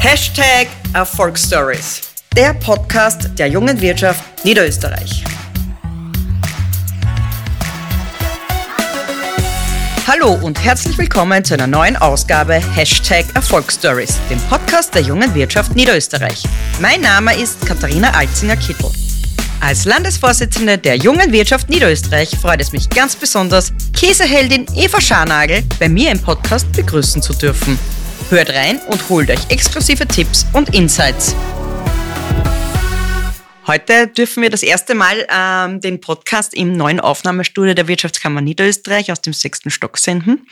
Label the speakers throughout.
Speaker 1: Hashtag Erfolgsstories, der Podcast der jungen Wirtschaft Niederösterreich. Hallo und herzlich willkommen zu einer neuen Ausgabe Hashtag Erfolgsstories, dem Podcast der jungen Wirtschaft Niederösterreich. Mein Name ist Katharina Alzinger-Kittel. Als Landesvorsitzende der Jungen Wirtschaft Niederösterreich freut es mich ganz besonders, Käseheldin Eva Scharnagel bei mir im Podcast begrüßen zu dürfen. Hört rein und holt euch exklusive Tipps und Insights. Heute dürfen wir das erste Mal ähm, den Podcast im neuen Aufnahmestudio der Wirtschaftskammer Niederösterreich aus dem sechsten Stock senden.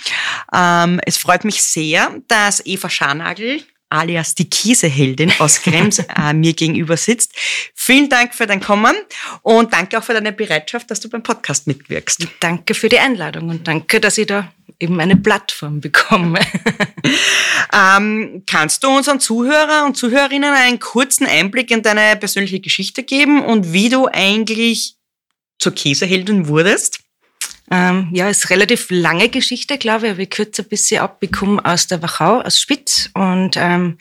Speaker 1: Ähm, es freut mich sehr, dass Eva Scharnagel alias die Kieseheldin aus Krems äh, mir gegenüber sitzt. Vielen Dank für dein Kommen und danke auch für deine Bereitschaft, dass du beim Podcast mitwirkst.
Speaker 2: Danke für die Einladung und danke, dass ich da eben eine Plattform bekomme.
Speaker 1: ähm, kannst du unseren Zuhörer und Zuhörerinnen einen kurzen Einblick in deine persönliche Geschichte geben und wie du eigentlich zur Käseheldin wurdest?
Speaker 2: Ähm, ja, ist relativ lange Geschichte, glaube ich, aber ich kürze ein bisschen ab. Ich komme aus der Wachau, aus Spitz und ähm,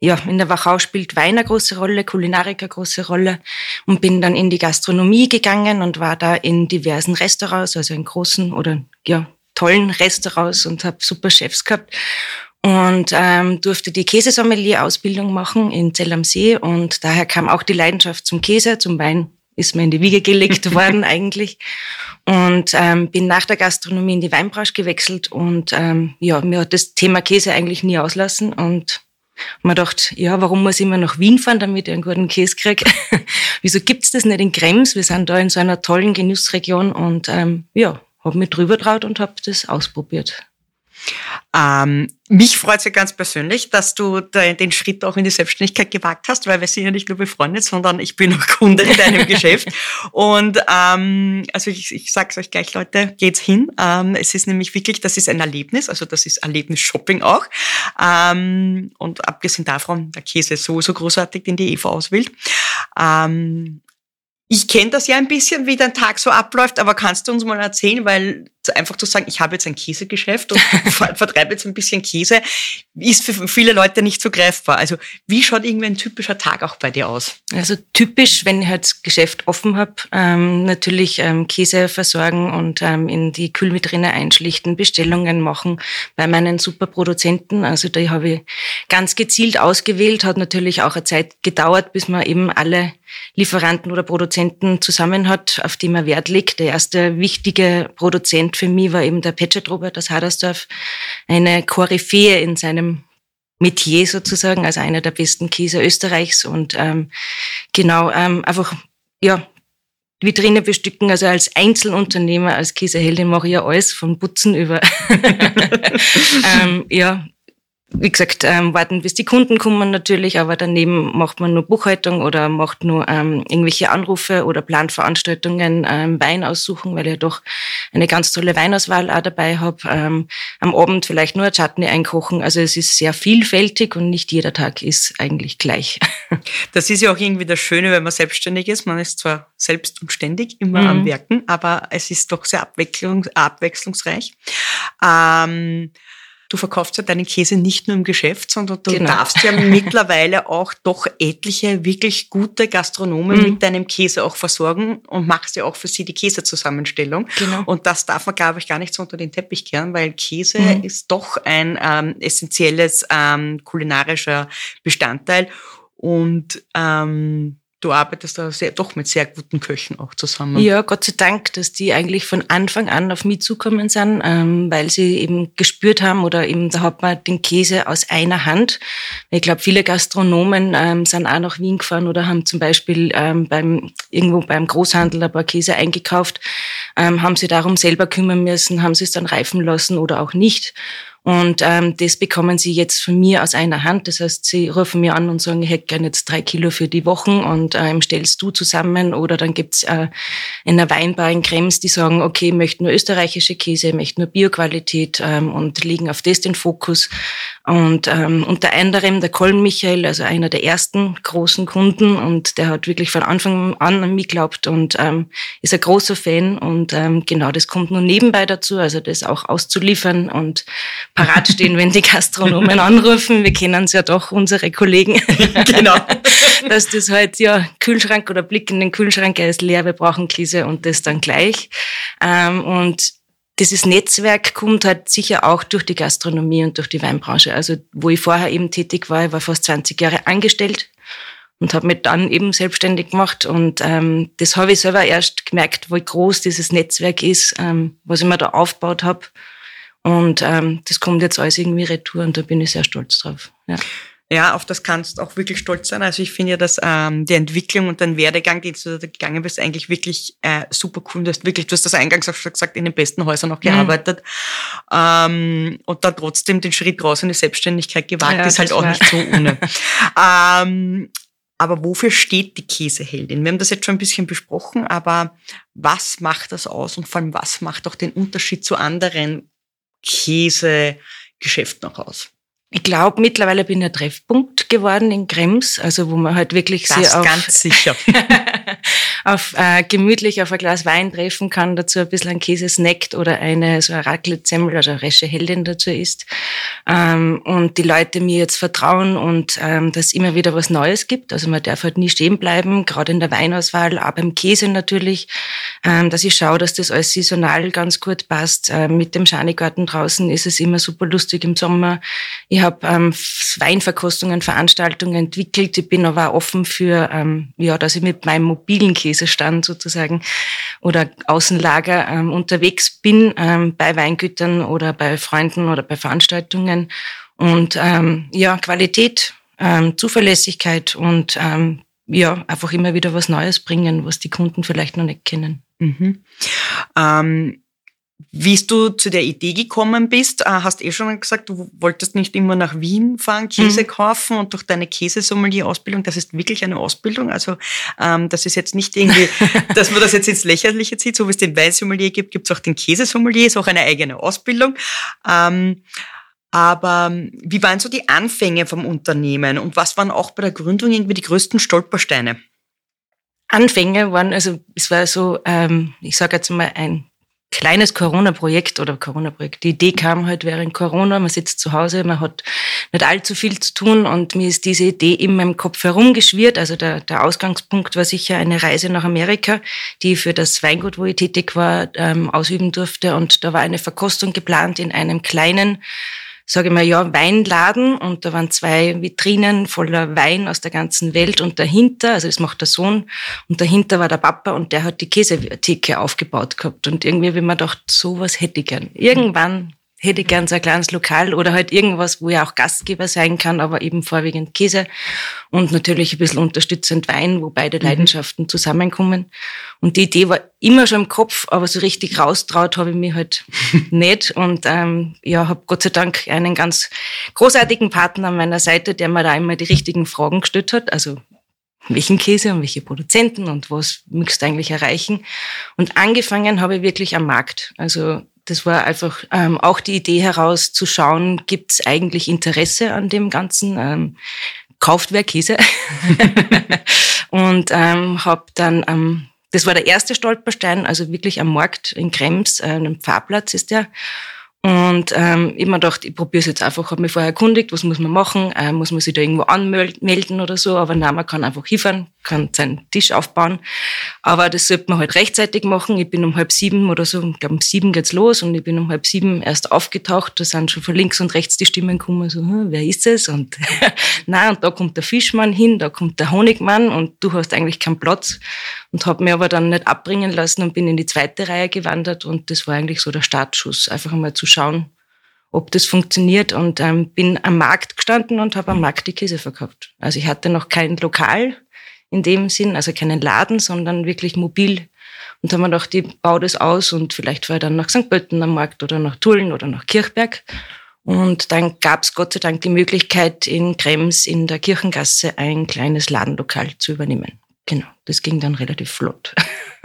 Speaker 2: ja, in der Wachau spielt Wein eine große Rolle, Kulinarik eine große Rolle und bin dann in die Gastronomie gegangen und war da in diversen Restaurants, also in großen oder ja, tollen Restaurants und habe super Chefs gehabt. Und ähm, durfte die Käsesommelier-Ausbildung machen in Zell am See. Und daher kam auch die Leidenschaft zum Käse, zum Wein ist mir in die Wiege gelegt worden eigentlich. Und ähm, bin nach der Gastronomie in die Weinbranche gewechselt. Und ähm, ja, mir hat das Thema Käse eigentlich nie auslassen. Und man dachte, ja, warum muss ich immer nach Wien fahren, damit ich einen guten Käse kriege? Wieso gibt's das nicht in Krems? Wir sind da in so einer tollen Genussregion. Und ähm, ja, habe mich drüber traut und habe das ausprobiert.
Speaker 1: Ähm, mich freut es ja ganz persönlich, dass du den Schritt auch in die Selbstständigkeit gewagt hast, weil wir sind ja nicht nur befreundet, sondern ich bin auch Kunde in deinem Geschäft. Und ähm, also ich, ich sage es euch gleich, Leute, geht's hin. Ähm, es ist nämlich wirklich, das ist ein Erlebnis, also das ist Erlebnis-Shopping auch. Ähm, und abgesehen davon, der Käse ist so, so großartig, den die Eva auswählt. Ähm, ich kenne das ja ein bisschen, wie dein Tag so abläuft, aber kannst du uns mal erzählen, weil einfach zu sagen, ich habe jetzt ein Käsegeschäft und vertreibe jetzt ein bisschen Käse, ist für viele Leute nicht so greifbar. Also wie schaut irgendwie ein typischer Tag auch bei dir aus?
Speaker 2: Also typisch, wenn ich halt das Geschäft offen habe, ähm, natürlich ähm, Käse versorgen und ähm, in die Kühlvitrine einschlichten, Bestellungen machen bei meinen Superproduzenten. Also da habe ich ganz gezielt ausgewählt, hat natürlich auch eine Zeit gedauert, bis man eben alle Lieferanten oder Produzenten zusammen hat, auf die man Wert legt. Der erste wichtige Produzent für mich war eben der Petschert Robert aus Hadersdorf, eine Koryphäe in seinem Metier sozusagen, also einer der besten Käse Österreichs. Und ähm, genau ähm, einfach ja Vitrine bestücken, also als Einzelunternehmer, als Käseheldin mache ich ja alles, von Putzen über. Ähm, ja wie gesagt, ähm, warten, bis die Kunden kommen natürlich, aber daneben macht man nur Buchhaltung oder macht nur ähm, irgendwelche Anrufe oder plant Veranstaltungen, ähm, Wein aussuchen, weil ich ja doch eine ganz tolle Weinauswahl auch dabei habe. Ähm, am Abend vielleicht nur ein Chutney einkochen. Also es ist sehr vielfältig und nicht jeder Tag ist eigentlich gleich.
Speaker 1: Das ist ja auch irgendwie das Schöne, wenn man selbstständig ist. Man ist zwar selbst und ständig immer mhm. am Werken, aber es ist doch sehr abwechslungs abwechslungsreich. Ähm, du verkaufst ja deinen Käse nicht nur im Geschäft, sondern du genau. darfst ja mittlerweile auch doch etliche wirklich gute Gastronomen mhm. mit deinem Käse auch versorgen und machst ja auch für sie die Käsezusammenstellung. Genau. Und das darf man, glaube ich, gar nicht so unter den Teppich kehren, weil Käse mhm. ist doch ein ähm, essentielles ähm, kulinarischer Bestandteil. Und ähm, du arbeitest da sehr, doch mit sehr guten Köchen auch zusammen.
Speaker 2: Ja, Gott sei Dank, dass die eigentlich von Anfang an auf mich zukommen sind, ähm, weil sie eben gespürt haben oder eben da hat man den Käse aus einer Hand. Ich glaube, viele Gastronomen ähm, sind auch nach Wien gefahren oder haben zum Beispiel ähm, beim irgendwo beim Großhandel ein paar Käse eingekauft, ähm, haben sie darum selber kümmern müssen, haben sie es dann reifen lassen oder auch nicht. Und ähm, das bekommen sie jetzt von mir aus einer Hand. Das heißt, sie rufen mir an und sagen, ich hätte gerne jetzt drei Kilo für die Wochen und ähm, stellst du zusammen. Oder dann gibt's äh, in der Weinbar in Krems, die sagen, okay, ich möchte nur österreichische Käse, ich möchte nur Bioqualität ähm, und legen auf das den Fokus. Und ähm, unter anderem der Colin Michael, also einer der ersten großen Kunden und der hat wirklich von Anfang an an mich geglaubt und ähm, ist ein großer Fan und ähm, genau das kommt nur nebenbei dazu, also das auch auszuliefern und parat stehen, wenn die Gastronomen anrufen. Wir kennen es ja doch, unsere Kollegen. genau. Dass das halt, ja, Kühlschrank oder Blick in den Kühlschrank, er ist leer, wir brauchen Krise und das dann gleich. Ähm, und dieses Netzwerk kommt halt sicher auch durch die Gastronomie und durch die Weinbranche. Also wo ich vorher eben tätig war, ich war fast 20 Jahre angestellt und habe mich dann eben selbstständig gemacht. Und ähm, das habe ich selber erst gemerkt, wie groß dieses Netzwerk ist, ähm, was ich mir da aufgebaut habe. Und ähm, das kommt jetzt alles irgendwie retour und da bin ich sehr stolz drauf. Ja.
Speaker 1: Ja, auf das kannst du auch wirklich stolz sein. Also ich finde ja, dass ähm, die Entwicklung und dein Werdegang, den du da gegangen bist, eigentlich wirklich äh, super cool. Du hast wirklich, du hast das eingangs auch schon gesagt, in den besten Häusern auch mhm. gearbeitet mhm. ähm, und dann trotzdem den Schritt raus in die Selbstständigkeit gewagt, ja, ist halt auch war. nicht so ohne. ähm, aber wofür steht die Käseheldin? Wir haben das jetzt schon ein bisschen besprochen, aber was macht das aus und vor allem was macht auch den Unterschied zu anderen Käsegeschäften auch aus?
Speaker 2: Ich glaube, mittlerweile bin ich ein Treffpunkt geworden in Krems, also wo man halt wirklich
Speaker 1: das sehr auf, ganz sicher.
Speaker 2: auf äh, gemütlich auf ein Glas Wein treffen kann, dazu ein bisschen ein Käse snackt oder eine so eine Raclette-Semmel oder eine Resche Heldin dazu isst. Ähm, und die Leute mir jetzt vertrauen und ähm, dass es immer wieder was Neues gibt. Also man darf halt nie stehen bleiben, gerade in der Weinauswahl, auch beim Käse natürlich, ähm, dass ich schaue, dass das alles saisonal ganz gut passt. Ähm, mit dem Schanigarten draußen ist es immer super lustig im Sommer. Ich habe ähm, Weinverkostungen, Veranstaltungen entwickelt. Ich bin aber auch offen für, ähm, ja, dass ich mit meinem mobilen Käsestand sozusagen oder Außenlager ähm, unterwegs bin ähm, bei Weingütern oder bei Freunden oder bei Veranstaltungen. Und ähm, ja, Qualität, ähm, Zuverlässigkeit und ähm, ja, einfach immer wieder was Neues bringen, was die Kunden vielleicht noch nicht kennen. Mhm.
Speaker 1: Ähm wie du zu der Idee gekommen bist, äh, hast eh schon gesagt, du wolltest nicht immer nach Wien fahren, Käse mhm. kaufen und durch deine Käsesommelier-Ausbildung, das ist wirklich eine Ausbildung. Also ähm, das ist jetzt nicht irgendwie, dass man das jetzt ins Lächerliche zieht, so wie es den Weinsommelier gibt, gibt es auch den Käsesommelier, ist auch eine eigene Ausbildung. Ähm, aber wie waren so die Anfänge vom Unternehmen und was waren auch bei der Gründung irgendwie die größten Stolpersteine?
Speaker 2: Anfänge waren, also es war so, ähm, ich sage jetzt mal ein kleines Corona-Projekt oder Corona-Projekt. Die Idee kam halt während Corona, man sitzt zu Hause, man hat nicht allzu viel zu tun und mir ist diese Idee in meinem Kopf herumgeschwirrt. Also der, der Ausgangspunkt war sicher eine Reise nach Amerika, die für das Weingut, wo ich tätig war, ähm, ausüben durfte und da war eine Verkostung geplant in einem kleinen sage ich mal, ja, Weinladen und da waren zwei Vitrinen voller Wein aus der ganzen Welt und dahinter, also das macht der Sohn, und dahinter war der Papa und der hat die Käsetheke aufgebaut gehabt und irgendwie, wie man dachte, sowas hätte ich gern. Irgendwann hätte ich gern so ein kleines Lokal oder halt irgendwas, wo ich auch Gastgeber sein kann, aber eben vorwiegend Käse und natürlich ein bisschen unterstützend Wein, wo beide mhm. Leidenschaften zusammenkommen. Und die Idee war immer schon im Kopf, aber so richtig raustraut habe ich mich halt nicht. Und ähm, ja, habe Gott sei Dank einen ganz großartigen Partner an meiner Seite, der mir da immer die richtigen Fragen gestellt hat. Also welchen Käse und welche Produzenten und was möchtest du eigentlich erreichen. Und angefangen habe ich wirklich am Markt. Also das war einfach ähm, auch die Idee heraus zu schauen, gibt es eigentlich Interesse an dem Ganzen? Ähm, kauft wer Käse? und ähm, habe dann, ähm, das war der erste Stolperstein, also wirklich am Markt in Krems, äh, einem Pfarrplatz ist der. Und ähm, ich mir gedacht, ich probiere es jetzt einfach, habe mich vorher erkundigt, was muss man machen, äh, muss man sich da irgendwo anmelden oder so, aber nein, man kann einfach hinfahren, kann seinen Tisch aufbauen. Aber das sollte man halt rechtzeitig machen. Ich bin um halb sieben oder so, ich glaube um sieben geht's los und ich bin um halb sieben erst aufgetaucht. Da sind schon von links und rechts die Stimmen gekommen, so, hm, wer ist es? Und na und da kommt der Fischmann hin, da kommt der Honigmann und du hast eigentlich keinen Platz. Und habe mir aber dann nicht abbringen lassen und bin in die zweite Reihe gewandert und das war eigentlich so der Startschuss, einfach einmal zu schauen, ob das funktioniert und ähm, bin am Markt gestanden und habe am Markt die Käse verkauft. Also ich hatte noch kein Lokal, in dem Sinn, also keinen Laden, sondern wirklich mobil. Und haben wir gedacht, ich baue das aus und vielleicht fahre ich dann nach St. Pölten am Markt oder nach Tulln oder nach Kirchberg. Und dann gab es Gott sei Dank die Möglichkeit, in Krems in der Kirchengasse ein kleines Ladenlokal zu übernehmen. Genau, das ging dann relativ flott.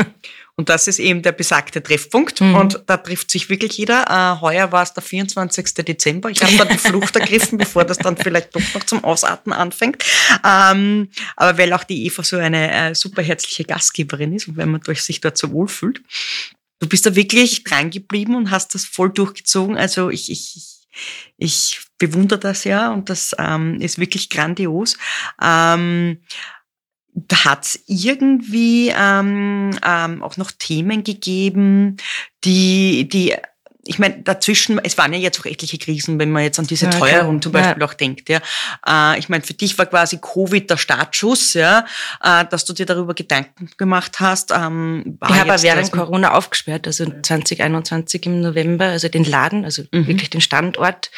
Speaker 1: Und das ist eben der besagte Treffpunkt. Mhm. Und da trifft sich wirklich jeder. Äh, heuer war es der 24. Dezember. Ich habe dann die Flucht ergriffen, bevor das dann vielleicht doch noch zum Ausarten anfängt. Ähm, aber weil auch die Eva so eine äh, super herzliche Gastgeberin ist und wenn man sich dort so wohlfühlt. Du bist da wirklich dran geblieben und hast das voll durchgezogen. Also ich, ich, Ich bewundere das ja und das ähm, ist wirklich grandios. Ähm, hat es irgendwie ähm, ähm, auch noch Themen gegeben, die, die ich meine, dazwischen, es waren ja jetzt auch etliche Krisen, wenn man jetzt an diese ja, Teuerung zum Beispiel ja. auch denkt. Ja. Äh, ich meine, für dich war quasi Covid der Startschuss, ja, äh, dass du dir darüber Gedanken gemacht hast.
Speaker 2: Ähm, ich habe während Corona aufgesperrt, also 2021 im November, also den Laden, also mhm. wirklich den Standort.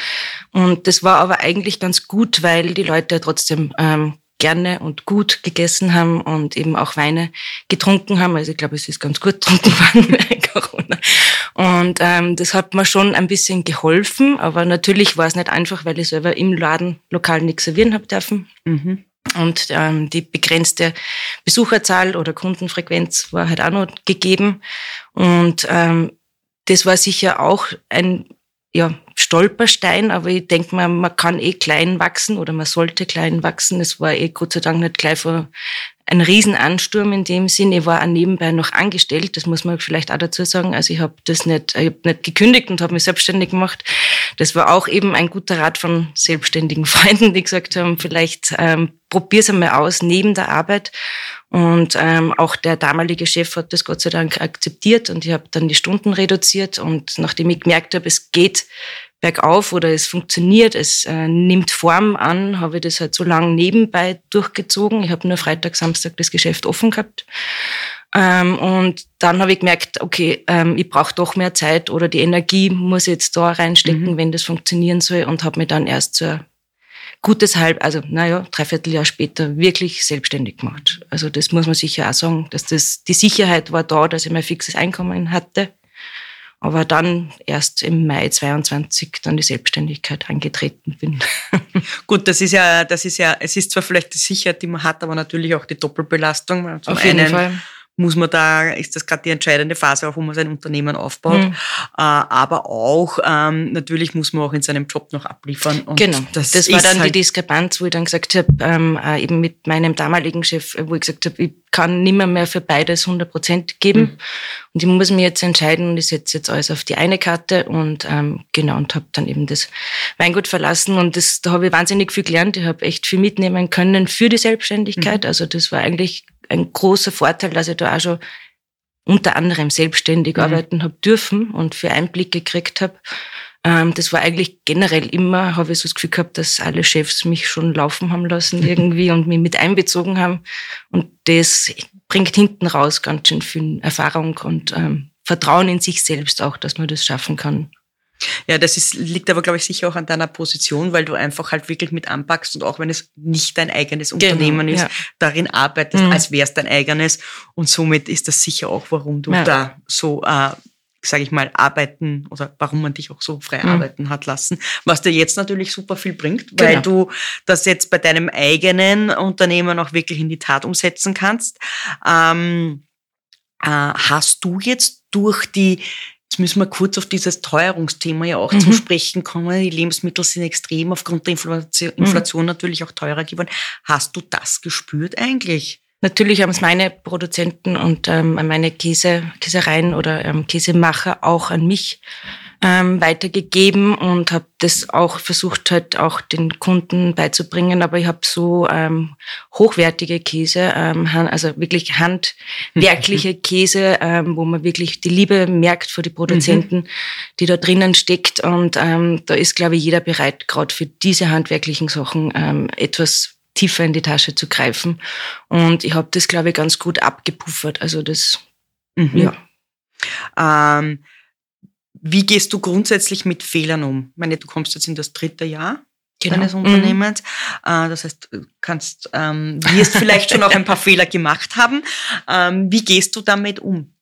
Speaker 2: Und das war aber eigentlich ganz gut, weil die Leute trotzdem ähm, gerne und gut gegessen haben und eben auch Weine getrunken haben. Also ich glaube, es ist ganz gut getrunken worden während Corona. Und ähm, das hat mir schon ein bisschen geholfen, aber natürlich war es nicht einfach, weil ich selber im Laden lokal nichts servieren habe dürfen. Mhm. Und ähm, die begrenzte Besucherzahl oder Kundenfrequenz war halt auch noch gegeben. Und ähm, das war sicher auch ein ja, Stolperstein, aber ich denke mal, man kann eh klein wachsen oder man sollte klein wachsen. Es war eh Gott sei Dank nicht gleich vor ein Riesenansturm in dem Sinn. Ich war auch nebenbei noch angestellt, das muss man vielleicht auch dazu sagen. Also ich habe das nicht, ich hab nicht gekündigt und habe mich selbstständig gemacht. Das war auch eben ein guter Rat von selbstständigen Freunden, die gesagt haben, vielleicht ähm, probier's einmal aus neben der Arbeit. Und ähm, auch der damalige Chef hat das Gott sei Dank akzeptiert und ich habe dann die Stunden reduziert. Und nachdem ich gemerkt habe, es geht bergauf oder es funktioniert, es äh, nimmt Form an, habe ich das halt so lange nebenbei durchgezogen. Ich habe nur Freitag, Samstag das Geschäft offen gehabt. Ähm, und dann habe ich gemerkt, okay, ähm, ich brauche doch mehr Zeit oder die Energie muss jetzt da reinstecken, mhm. wenn das funktionieren soll und habe mich dann erst zur gutes halb, also naja, dreiviertel Jahr später wirklich selbstständig gemacht. Also das muss man sicher auch sagen, dass das die Sicherheit war da, dass ich mein fixes Einkommen hatte aber dann erst im Mai 22 dann die Selbstständigkeit angetreten bin.
Speaker 1: Gut, das ist ja, das ist ja, es ist zwar vielleicht die Sicherheit, die man hat, aber natürlich auch die Doppelbelastung.
Speaker 2: Zum Auf jeden einen, Fall
Speaker 1: muss man da, ist das gerade die entscheidende Phase, auch wo man sein Unternehmen aufbaut. Mhm. Äh, aber auch, ähm, natürlich muss man auch in seinem Job noch abliefern.
Speaker 2: Genau, das, das war dann halt die Diskrepanz, wo ich dann gesagt habe, ähm, äh, eben mit meinem damaligen Chef, wo ich gesagt habe, ich kann nimmer mehr für beides 100 Prozent geben. Mhm. Und ich muss mir jetzt entscheiden und ich setze jetzt alles auf die eine Karte und ähm, genau, und habe dann eben das Weingut verlassen. Und das, da habe ich wahnsinnig viel gelernt. Ich habe echt viel mitnehmen können für die Selbstständigkeit. Mhm. Also das war eigentlich ein großer Vorteil, dass ich da auch schon unter anderem selbstständig mhm. arbeiten habe dürfen und für Einblicke gekriegt habe. Ähm, das war eigentlich generell immer, habe ich so das Gefühl gehabt, dass alle Chefs mich schon laufen haben lassen irgendwie und mich mit einbezogen haben. Und das bringt hinten raus ganz schön viel Erfahrung und ähm, Vertrauen in sich selbst auch, dass man das schaffen kann.
Speaker 1: Ja, das ist, liegt aber, glaube ich, sicher auch an deiner Position, weil du einfach halt wirklich mit anpackst und auch wenn es nicht dein eigenes genau, Unternehmen ist, ja. darin arbeitest, mhm. als wäre es dein eigenes. Und somit ist das sicher auch, warum du ja. da so, äh, sage ich mal, arbeiten oder warum man dich auch so frei mhm. arbeiten hat lassen, was dir jetzt natürlich super viel bringt, weil genau. du das jetzt bei deinem eigenen Unternehmen auch wirklich in die Tat umsetzen kannst. Ähm, äh, hast du jetzt durch die Jetzt müssen wir kurz auf dieses Teuerungsthema ja auch mhm. zum Sprechen kommen. Die Lebensmittel sind extrem aufgrund der Inflation, mhm. Inflation natürlich auch teurer geworden. Hast du das gespürt eigentlich?
Speaker 2: Natürlich haben es meine Produzenten und ähm, meine Käse, Käsereien oder ähm, Käsemacher auch an mich ähm, weitergegeben und habe das auch versucht, halt auch den Kunden beizubringen. Aber ich habe so ähm, hochwertige Käse, ähm, also wirklich handwerkliche Käse, ähm, wo man wirklich die Liebe merkt für die Produzenten, mhm. die da drinnen steckt. Und ähm, da ist, glaube ich, jeder bereit, gerade für diese handwerklichen Sachen ähm, etwas tiefer in die Tasche zu greifen. Und ich habe das, glaube ich, ganz gut abgepuffert. Also das, mhm.
Speaker 1: ja. Ähm, wie gehst du grundsätzlich mit Fehlern um? Ich meine, du kommst jetzt in das dritte Jahr genau. deines Unternehmens. Mhm. Das heißt, du kannst, ähm, wirst vielleicht schon auch ein paar Fehler gemacht haben. Ähm, wie gehst du damit um?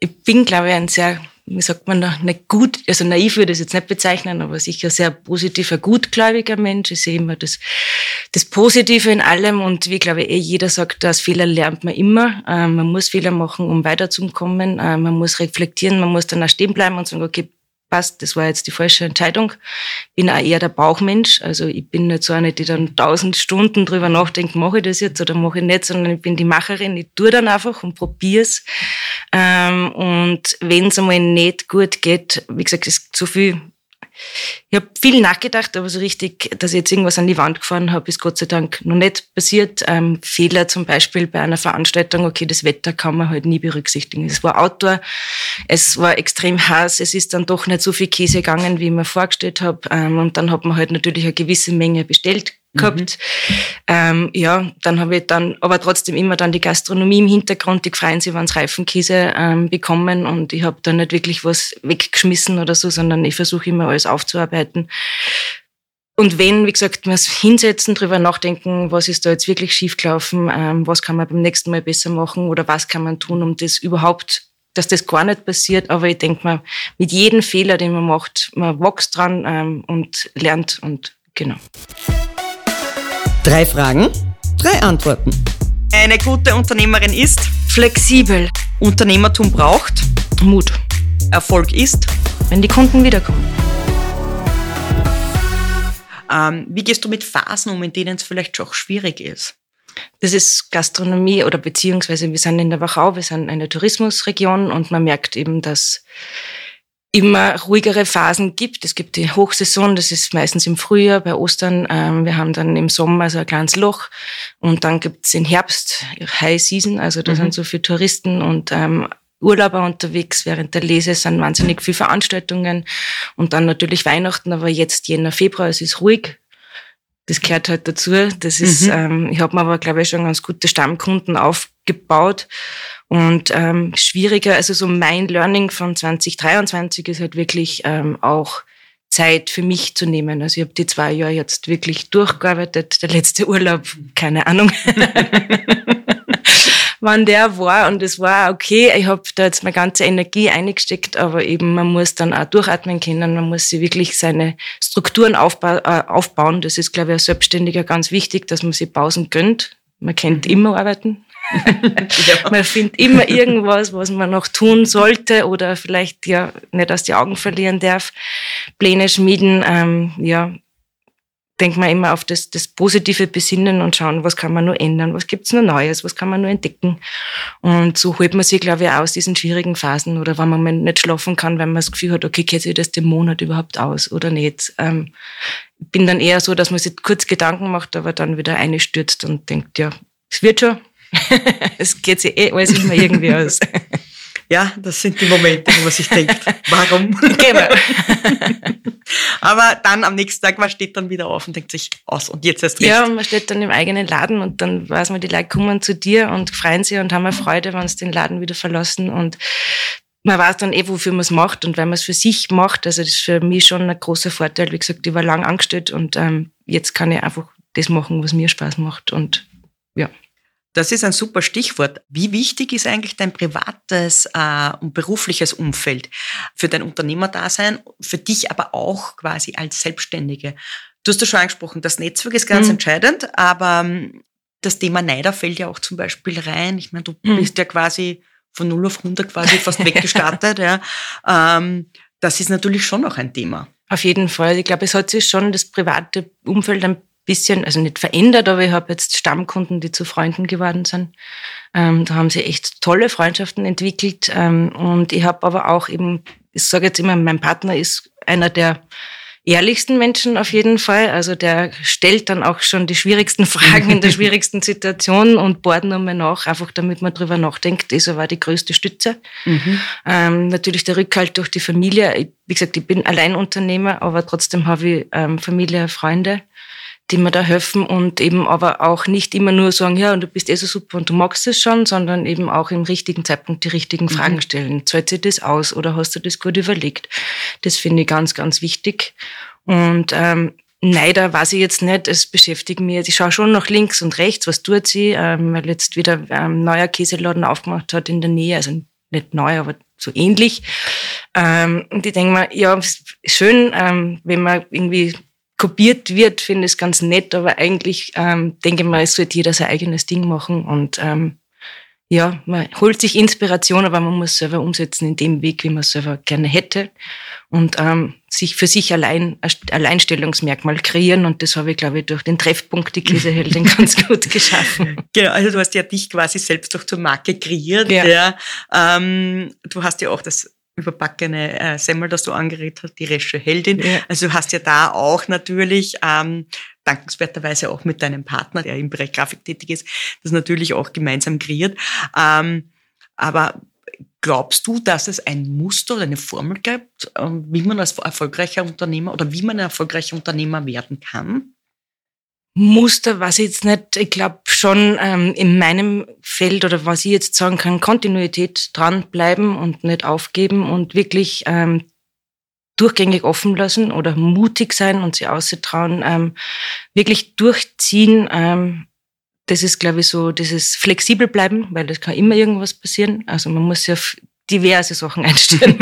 Speaker 2: Ich bin, glaube ich, ein sehr wie sagt man da, nicht gut, also naiv würde ich es jetzt nicht bezeichnen, aber sicher sehr positiver, gutgläubiger Mensch. Ich sehe immer das, das Positive in allem und wie glaube ich eh jeder sagt, aus Fehler lernt man immer. Ähm, man muss Fehler machen, um weiterzukommen. Ähm, man muss reflektieren, man muss dann auch stehen bleiben und sagen, okay, passt, das war jetzt die falsche Entscheidung. Bin auch eher der Bauchmensch. Also ich bin nicht so eine, die dann tausend Stunden drüber nachdenkt, mache ich das jetzt oder mache ich nicht, sondern ich bin die Macherin. Ich tue dann einfach und probier's. Ähm, und wenn es einmal nicht gut geht, wie gesagt, ist zu viel ich habe viel nachgedacht, aber so richtig, dass ich jetzt irgendwas an die Wand gefahren habe, ist Gott sei Dank noch nicht passiert. Ähm, Fehler zum Beispiel bei einer Veranstaltung, okay, das Wetter kann man halt nie berücksichtigen. Es war Outdoor, es war extrem heiß, es ist dann doch nicht so viel Käse gegangen, wie ich mir vorgestellt habe. Ähm, und dann hat man halt natürlich eine gewisse Menge bestellt gehabt. Mhm. Ähm, ja, dann habe ich dann aber trotzdem immer dann die Gastronomie im Hintergrund, die freuen sich, wenn sie Reifenkäse ähm, bekommen und ich habe da nicht wirklich was weggeschmissen oder so, sondern ich versuche immer alles aufzuarbeiten. Und wenn, wie gesagt, wir hinsetzen, drüber nachdenken, was ist da jetzt wirklich schiefgelaufen, ähm, was kann man beim nächsten Mal besser machen oder was kann man tun, um das überhaupt dass das gar nicht passiert, aber ich denke mal, mit jedem Fehler, den man macht, man wächst dran ähm, und lernt und genau.
Speaker 3: Drei Fragen, drei Antworten.
Speaker 1: Eine gute Unternehmerin ist
Speaker 2: flexibel.
Speaker 1: Unternehmertum braucht
Speaker 2: Mut.
Speaker 1: Erfolg ist,
Speaker 2: wenn die Kunden wiederkommen.
Speaker 1: Ähm, wie gehst du mit Phasen um, in denen es vielleicht auch schwierig ist?
Speaker 2: Das ist Gastronomie oder beziehungsweise wir sind in der Wachau, wir sind eine Tourismusregion und man merkt eben, dass immer ruhigere Phasen gibt. Es gibt die Hochsaison, das ist meistens im Frühjahr, bei Ostern. Ähm, wir haben dann im Sommer so ein kleines Loch und dann gibt's im Herbst High Season, also da mhm. sind so viele Touristen und ähm, Urlauber unterwegs. Während der Lese sind wahnsinnig viele Veranstaltungen und dann natürlich Weihnachten, aber jetzt Jänner, Februar, es ist ruhig. Das gehört halt dazu. Das ist, mhm. ähm, ich habe mir aber, glaube ich, schon ganz gute Stammkunden aufgebaut und ähm, schwieriger, also so mein Learning von 2023 ist halt wirklich ähm, auch Zeit für mich zu nehmen. Also ich habe die zwei Jahre jetzt wirklich durchgearbeitet. Der letzte Urlaub, keine Ahnung, wann der war. Und es war okay. Ich habe da jetzt meine ganze Energie eingesteckt, aber eben man muss dann auch durchatmen können. Man muss sich wirklich seine Strukturen aufba äh, aufbauen. Das ist, glaube ich, als Selbstständiger ganz wichtig, dass man sich Pausen gönnt. Man kennt mhm. immer arbeiten. Ja. Man findet immer irgendwas, was man noch tun sollte oder vielleicht ja nicht aus die Augen verlieren darf. Pläne schmieden, ähm, ja, denkt man immer auf das, das positive Besinnen und schauen, was kann man nur ändern, was gibt's nur Neues, was kann man nur entdecken. Und so holt man sich, glaube ich, aus diesen schwierigen Phasen oder wenn man nicht schlafen kann, wenn man das Gefühl hat, okay, geht sich das den Monat überhaupt aus oder nicht. Ähm, bin dann eher so, dass man sich kurz Gedanken macht, aber dann wieder einstürzt und denkt, ja, es wird schon, es geht sich eh alles immer irgendwie aus.
Speaker 1: Ja, das sind die Momente, wo man sich denkt, warum? Aber dann am nächsten Tag, man steht dann wieder auf und denkt sich, aus und jetzt erst
Speaker 2: recht. Ja, und man steht dann im eigenen Laden und dann weiß man, die Leute kommen zu dir und freuen sich und haben eine Freude, wenn sie den Laden wieder verlassen und man weiß dann eh, wofür man es macht und wenn man es für sich macht, also das ist für mich schon ein großer Vorteil. Wie gesagt, ich war lang angestellt und ähm, jetzt kann ich einfach das machen, was mir Spaß macht und ja.
Speaker 1: Das ist ein super Stichwort. Wie wichtig ist eigentlich dein privates äh, und berufliches Umfeld für dein Unternehmerdasein, für dich aber auch quasi als Selbstständige? Du hast das schon angesprochen, das Netzwerk ist ganz mhm. entscheidend, aber ähm, das Thema Neider fällt ja auch zum Beispiel rein. Ich meine, du mhm. bist ja quasi von 0 auf 100 quasi fast weggestartet. ja. Ähm, das ist natürlich schon auch ein Thema.
Speaker 2: Auf jeden Fall. Ich glaube, es hat sich schon das private Umfeld ein bisschen, also nicht verändert, aber ich habe jetzt Stammkunden, die zu Freunden geworden sind. Ähm, da haben sie echt tolle Freundschaften entwickelt. Ähm, und ich habe aber auch eben, ich sage jetzt immer, mein Partner ist einer der ehrlichsten Menschen auf jeden Fall. Also der stellt dann auch schon die schwierigsten Fragen in der schwierigsten Situation und bohrt nochmal nach, einfach damit man drüber nachdenkt. Das war die größte Stütze. Mhm. Ähm, natürlich der Rückhalt durch die Familie. wie gesagt, ich bin Alleinunternehmer, aber trotzdem habe ich ähm, Familie, Freunde die mir da helfen und eben aber auch nicht immer nur sagen, ja, und du bist eh so super und du magst es schon, sondern eben auch im richtigen Zeitpunkt die richtigen mhm. Fragen stellen. Zahlt sich das aus oder hast du das gut überlegt? Das finde ich ganz, ganz wichtig. Und ähm, Neider weiß ich jetzt nicht, es beschäftigt mich. Ich schaue schon nach links und rechts, was tut sie, ähm, weil jetzt wieder ähm, neuer Käseladen aufgemacht hat in der Nähe, also nicht neu, aber so ähnlich. Ähm, und ich denke mir, ja, schön, ähm, wenn man irgendwie kopiert wird, finde ich es ganz nett, aber eigentlich ähm, denke ich mal, es sollte jeder sein eigenes Ding machen und ähm, ja, man holt sich Inspiration, aber man muss selber umsetzen in dem Weg, wie man es selber gerne hätte und ähm, sich für sich allein ein Alleinstellungsmerkmal kreieren und das habe ich, glaube ich, durch den Treffpunkt die Käseheldin ganz gut geschaffen.
Speaker 1: Genau, also du hast ja dich quasi selbst durch zur Marke kreiert. Ja. ja. Ähm, du hast ja auch das überbackene äh, Semmel, das du angeregt hast, die Resche Heldin. Ja. Also du hast ja da auch natürlich ähm, dankenswerterweise auch mit deinem Partner, der im Bereich Grafik tätig ist, das natürlich auch gemeinsam kreiert. Ähm, aber glaubst du, dass es ein Muster oder eine Formel gibt, ähm, wie man als erfolgreicher Unternehmer oder wie man ein erfolgreicher Unternehmer werden kann?
Speaker 2: Muster, was ich jetzt nicht, ich glaube schon ähm, in meinem Feld oder was ich jetzt sagen kann, Kontinuität dranbleiben und nicht aufgeben und wirklich ähm, durchgängig offen lassen oder mutig sein und sich auszutrauen, ähm, wirklich durchziehen. Ähm, das ist, glaube ich, so dieses flexibel bleiben, weil das kann immer irgendwas passieren. Also man muss ja diverse Sachen einstellen.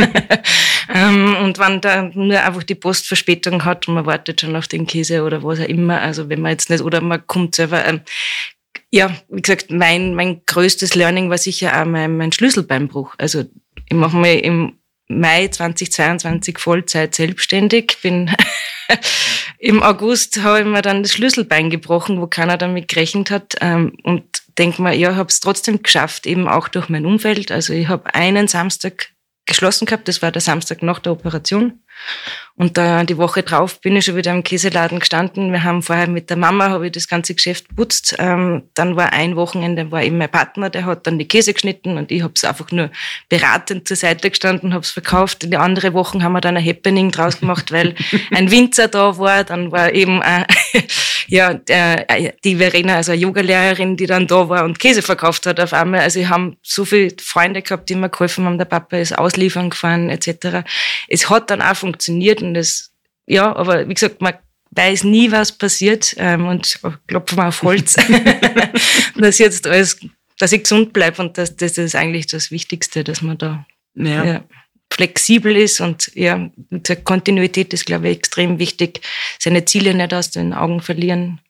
Speaker 2: ähm, und wenn da nur einfach die Post Verspätung hat und man wartet schon auf den Käse oder was auch immer, also wenn man jetzt nicht, oder man kommt selber, ähm, ja, wie gesagt, mein, mein größtes Learning war sicher auch mein, mein Schlüsselbeinbruch. Also ich mache mir im Mai 2022 Vollzeit selbstständig, bin im August habe ich mir dann das Schlüsselbein gebrochen, wo keiner damit gerechnet hat. Ähm, und denke mir, ja, habe es trotzdem geschafft, eben auch durch mein Umfeld. Also ich habe einen Samstag geschlossen gehabt, das war der Samstag nach der Operation. Und da die Woche drauf bin ich schon wieder im Käseladen gestanden. Wir haben vorher mit der Mama habe ich das ganze Geschäft putzt. Ähm, dann war ein Wochenende war eben mein Partner, der hat dann die Käse geschnitten und ich habe es einfach nur beratend zur Seite gestanden, habe es verkauft. In die andere Wochen haben wir dann ein Happening draus gemacht, weil ein Winzer da war. Dann war eben äh, ja äh, die Verena, also eine Yogalehrerin, die dann da war und Käse verkauft hat auf einmal. Also ich habe so viele Freunde gehabt, die mir geholfen haben. Der Papa ist ausliefern gefahren etc. Es hat dann auch funktioniert und das, ja, aber wie gesagt, man weiß nie, was passiert ähm, und klopfen wir auf Holz, dass jetzt alles, dass ich gesund bleibe und das, das ist eigentlich das Wichtigste, dass man da ja. Ja, flexibel ist und ja, Kontinuität ist, glaube ich, extrem wichtig. Seine Ziele nicht aus den Augen verlieren,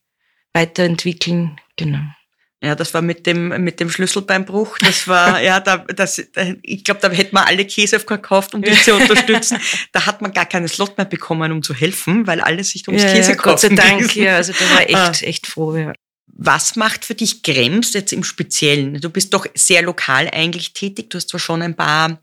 Speaker 2: weiterentwickeln, genau.
Speaker 1: Ja, das war mit dem, mit dem Schlüsselbeinbruch. Das war, ja, da, das, ich glaube, da hätte man alle Käse gekauft, um dich zu unterstützen. Da hat man gar keinen Slot mehr bekommen, um zu helfen, weil alle sich ums ja, Käse ja,
Speaker 2: Gott sei Dank, ja, also da war echt, ah. echt froh, ja.
Speaker 1: Was macht für dich Krems jetzt im Speziellen? Du bist doch sehr lokal eigentlich tätig. Du hast zwar schon ein paar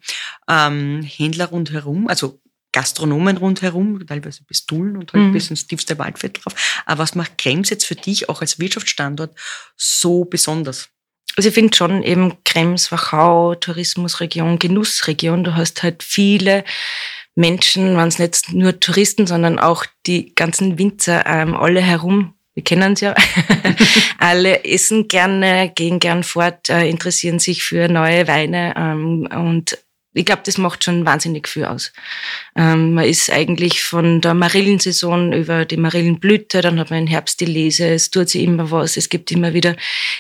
Speaker 1: ähm, Händler rundherum, also Gastronomen rundherum, teilweise bis Dullen und halt mhm. bis ins tiefste Waldviertel drauf. Aber was macht Krems jetzt für dich auch als Wirtschaftsstandort so besonders?
Speaker 2: Also ich finde schon eben Krems, Wachau, Tourismusregion, Genussregion. Du hast halt viele Menschen, waren es nicht nur Touristen, sondern auch die ganzen Winzer ähm, alle herum. Wir kennen es ja. alle essen gerne, gehen gern fort, äh, interessieren sich für neue Weine ähm, und ich glaube, das macht schon wahnsinnig viel aus. Ähm, man ist eigentlich von der Marillensaison über die Marillenblüte, dann hat man im Herbst die Lese, es tut sich immer was, es gibt immer wieder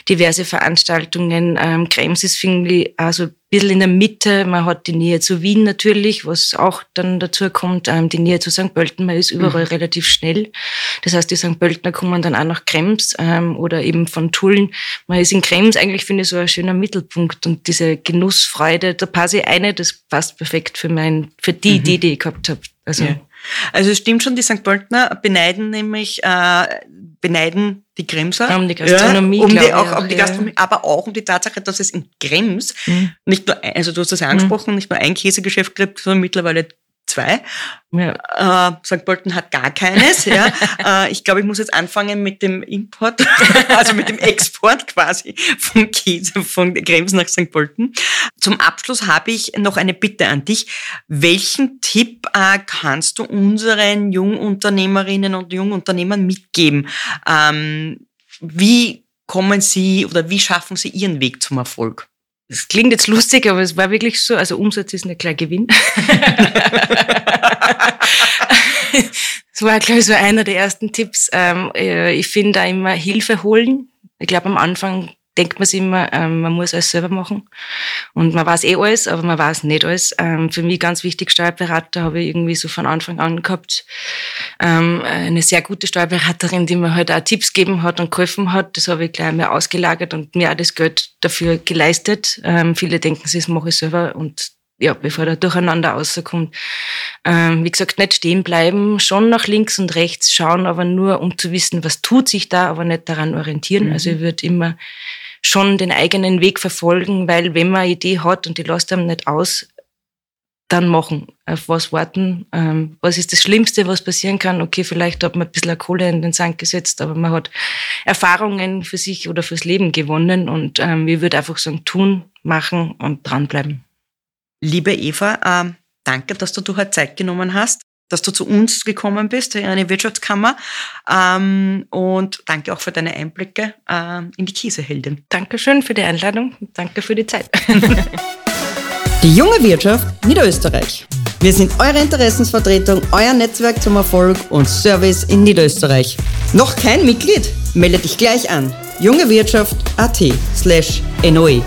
Speaker 2: diverse Veranstaltungen. Ähm, Krems ist, finde ich, also bisschen in der Mitte. Man hat die Nähe zu Wien natürlich, was auch dann dazu kommt, ähm, die Nähe zu St. Pölten. Man ist überall mhm. relativ schnell. Das heißt, die St. Pöltener kommen dann auch nach Krems ähm, oder eben von Tulln. Man ist in Krems eigentlich, finde ich, so ein schöner Mittelpunkt. Und diese Genussfreude, da passe ich eine, das passt perfekt für mein, für die mhm. Idee, die ich gehabt habe.
Speaker 1: Also, ja. also es stimmt schon, die St. Pöltener beneiden nämlich, äh, beneiden die Kremser.
Speaker 2: Um die Gastronomie,
Speaker 1: ja, um die, auch, um die Gastronomie, aber auch um die Tatsache, dass es in Krems mhm. nicht nur, also du hast das ja angesprochen, mhm. nicht nur ein Käsegeschäft gibt, sondern mittlerweile zwei. Ja. Äh, St. Pölten hat gar keines. ja. äh, ich glaube, ich muss jetzt anfangen mit dem Import, also mit dem Export quasi von Käse von Krems nach St. Pölten. Zum Abschluss habe ich noch eine Bitte an dich. Welchen Tipp äh, kannst du unseren Jungunternehmerinnen und Jungunternehmern mitgeben? Ähm, wie kommen sie oder wie schaffen sie ihren Weg zum Erfolg?
Speaker 2: Das klingt jetzt lustig, aber es war wirklich so. Also Umsatz ist nicht gleich Gewinn. das war, glaube ich, so einer der ersten Tipps. Ähm, äh, ich finde da immer Hilfe holen. Ich glaube, am Anfang denkt man sich immer, ähm, man muss alles selber machen. Und man weiß eh alles, aber man weiß nicht alles. Ähm, für mich ganz wichtig, Steuerberater habe ich irgendwie so von Anfang an gehabt. Ähm, eine sehr gute Steuerberaterin, die mir halt auch Tipps gegeben hat und geholfen hat. Das habe ich gleich mehr ausgelagert und mir auch das Geld dafür geleistet. Ähm, viele denken, sie das mache ich selber und ja, bevor der Durcheinander rauskommt. Ähm, wie gesagt, nicht stehen bleiben, schon nach links und rechts schauen, aber nur um zu wissen, was tut sich da, aber nicht daran orientieren. Mhm. Also ich würde immer schon den eigenen Weg verfolgen, weil wenn man eine Idee hat und die lässt einem nicht aus, dann machen. Auf was warten? Ähm, was ist das Schlimmste, was passieren kann? Okay, vielleicht hat man ein bisschen Kohle in den Sand gesetzt, aber man hat Erfahrungen für sich oder fürs Leben gewonnen und ähm, ich würde einfach sagen, tun, machen und dranbleiben.
Speaker 1: Liebe Eva, ähm, danke, dass du dir halt Zeit genommen hast, dass du zu uns gekommen bist, in eine Wirtschaftskammer. Ähm, und danke auch für deine Einblicke ähm, in die Kieseheldin.
Speaker 2: Dankeschön für die Einladung. Danke für die Zeit.
Speaker 3: Die junge Wirtschaft Niederösterreich. Wir sind eure Interessensvertretung, euer Netzwerk zum Erfolg und Service in Niederösterreich. Noch kein Mitglied? Melde dich gleich an. jungewirtschaft.at slash NOE.